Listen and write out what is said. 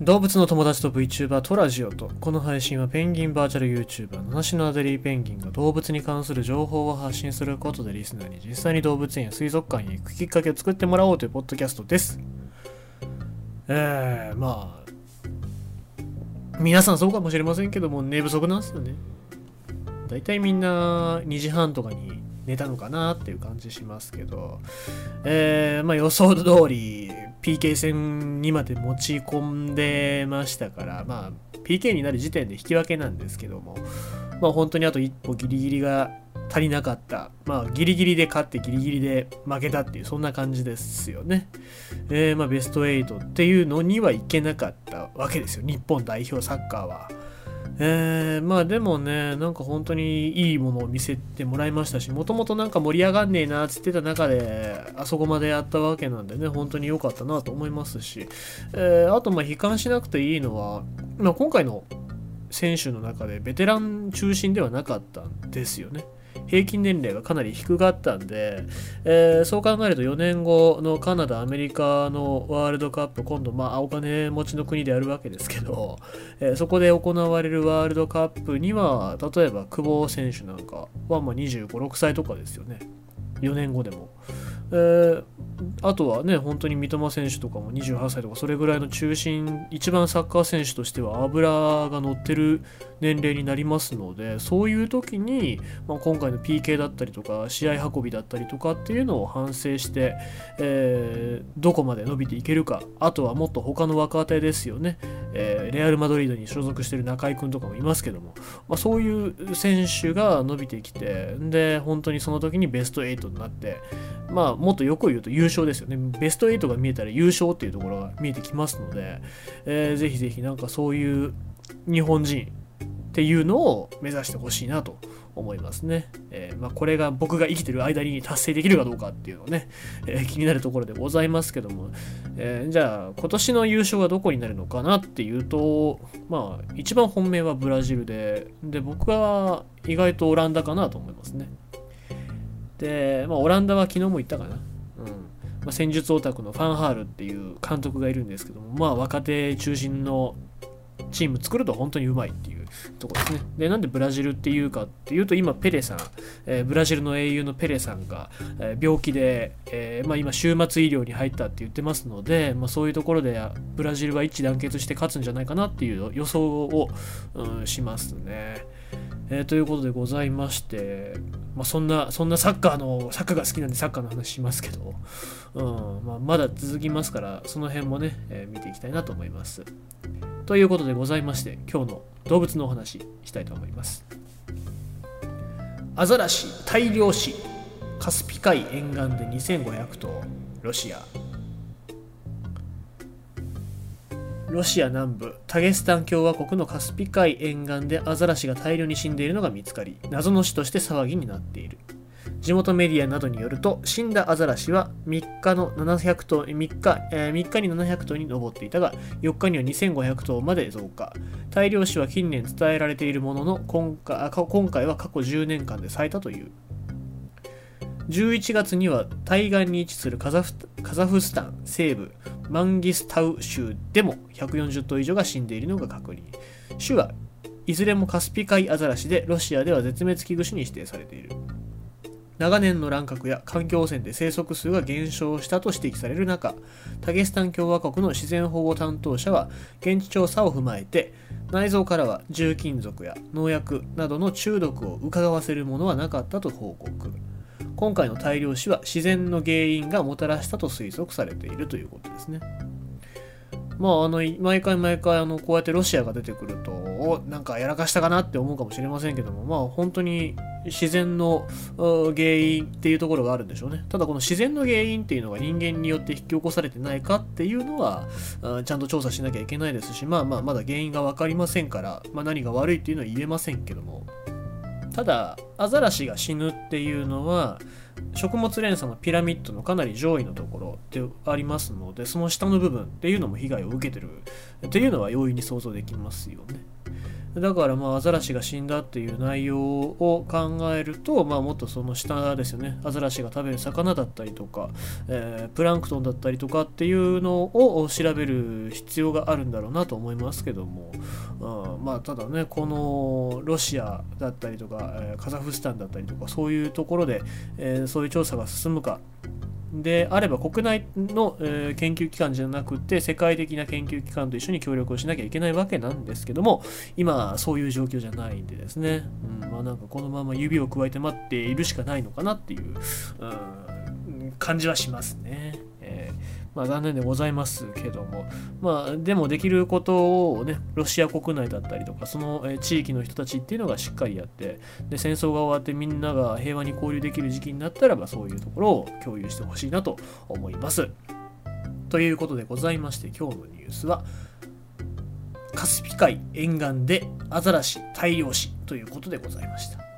動物の友達と VTuber トラジオとこの配信はペンギンバーチャル YouTuber 七種のアデリーペンギンが動物に関する情報を発信することでリスナーに実際に動物園や水族館へ行くきっかけを作ってもらおうというポッドキャストです。えー、まあ皆さんそうかもしれませんけども寝不足なんですよね。だいたいみんな2時半とかに寝たのかなっていう感じしますけど、えー、まあ予想通り PK 戦にまで持ち込んでましたから、まあ PK になる時点で引き分けなんですけども、まあ本当にあと一歩ギリギリが足りなかった。まあギリギリで勝ってギリギリで負けたっていうそんな感じですよね。えー、まあベスト8っていうのにはいけなかったわけですよ。日本代表サッカーは。えー、まあでもね、なんか本当にいいものを見せてもらいましたし、もともとなんか盛り上がんねえなって言ってた中で、あそこまでやったわけなんでね、本当に良かったなと思いますし、えー、あとまあ悲観しなくていいのは、まあ、今回の選手の中でベテラン中心ではなかったんですよね。平均年齢がかなり低かったんで、えー、そう考えると4年後のカナダ、アメリカのワールドカップ、今度、まあ、お金持ちの国でやるわけですけど、えー、そこで行われるワールドカップには、例えば久保選手なんかは、まあ、25、6歳とかですよね。4年後でも。えー、あとはね、本当に三笘選手とかも28歳とか、それぐらいの中心、一番サッカー選手としては油が乗ってる年齢になりますので、そういう時に、まあ、今回の PK だったりとか、試合運びだったりとかっていうのを反省して、えー、どこまで伸びていけるか、あとはもっと他の若手ですよね、えー、レアル・マドリードに所属してる中居君とかもいますけども、まあ、そういう選手が伸びてきて、で、本当にその時にベスト8になって、まあ、もっとよく言うと優勝ですよね。ベスト8が見えたら優勝っていうところが見えてきますので、えー、ぜひぜひなんかそういう日本人っていうのを目指してほしいなと思いますね。えー、まあ、これが僕が生きてる間に達成できるかどうかっていうのね、えー、気になるところでございますけども、えー、じゃあ今年の優勝はどこになるのかなっていうと、まあ一番本命はブラジルで、で僕は意外とオランダかなと思いますね。で、まあ、オランダは昨日も言ったかな。まあ、戦術オタクのファンハールっていう監督がいるんですけども、まあ、若手中心のチーム作ると本当にうまいっていうとこですね。で、なんでブラジルっていうかっていうと、今、ペレさん、えー、ブラジルの英雄のペレさんが、えー、病気で、えー、まあ、今、終末医療に入ったって言ってますので、まあ、そういうところでブラジルは一致団結して勝つんじゃないかなっていう予想を、うん、しますね。え、ということでございまして、まあ、そんな、そんなサッカーの、サッカーが好きなんでサッカーの話しますけど、うんまあ、まだ続きますから、その辺もね、えー、見ていきたいなと思います。ということでございまして、今日の動物のお話したいと思います。アザラシ大量死、カスピ海沿岸で2500頭、ロシア。ロシア南部タゲスタン共和国のカスピ海沿岸でアザラシが大量に死んでいるのが見つかり謎の死として騒ぎになっている。地元メディアなどによると死んだアザラシは3日の700頭3日、えー、3日に700頭に上っていたが4日には2500頭まで増加。大量死は近年伝えられているものの今回今回は過去10年間で最多という。11月には対岸に位置するカザフカザフスタン西部マンギスタウ州でも140頭以上が死んでいるのが確認。種はいずれもカスピ海アザラシでロシアでは絶滅危惧種に指定されている。長年の乱獲や環境汚染で生息数が減少したと指摘される中タゲスタン共和国の自然保護担当者は現地調査を踏まえて内臓からは重金属や農薬などの中毒を伺わせるものはなかったと報告。今回の大量死は自然の原因がもたらしたと推測されているということですね。まあ、あの、毎回毎回、あの、こうやってロシアが出てくると、お、なんかやらかしたかなって思うかもしれませんけども、まあ、本当に自然の原因っていうところがあるんでしょうね。ただ、この自然の原因っていうのが人間によって引き起こされてないかっていうのは、ちゃんと調査しなきゃいけないですし、まあまあ、まだ原因がわかりませんから、まあ、何が悪いっていうのは言えませんけども、ただアザラシが死ぬっていうのは食物連鎖のピラミッドのかなり上位のところでありますのでその下の部分っていうのも被害を受けてるっていうのは容易に想像できますよね。だからまあアザラシが死んだっていう内容を考えると、まあ、もっとその下ですよねアザラシが食べる魚だったりとか、えー、プランクトンだったりとかっていうのを調べる必要があるんだろうなと思いますけども、うん、まあただねこのロシアだったりとか、え、カザフスタンだったりとかそういうところで、え、そういう調査が進むかであれば国内の、え、研究機関じゃなくて世界的な研究機関と一緒に協力をしなきゃいけないわけなんですけども今そういう状況じゃないんでですね、うん、まあなんかこのまま指をくわえて待っているしかないのかなっていう、うん、感じはしますね。まあ、残念でございますけども、まあ、でもできることをね、ロシア国内だったりとか、その地域の人たちっていうのがしっかりやって、で戦争が終わってみんなが平和に交流できる時期になったらば、そういうところを共有してほしいなと思います。ということでございまして、今日のニュースは、カスピ海沿岸でアザラシ大量死ということでございました。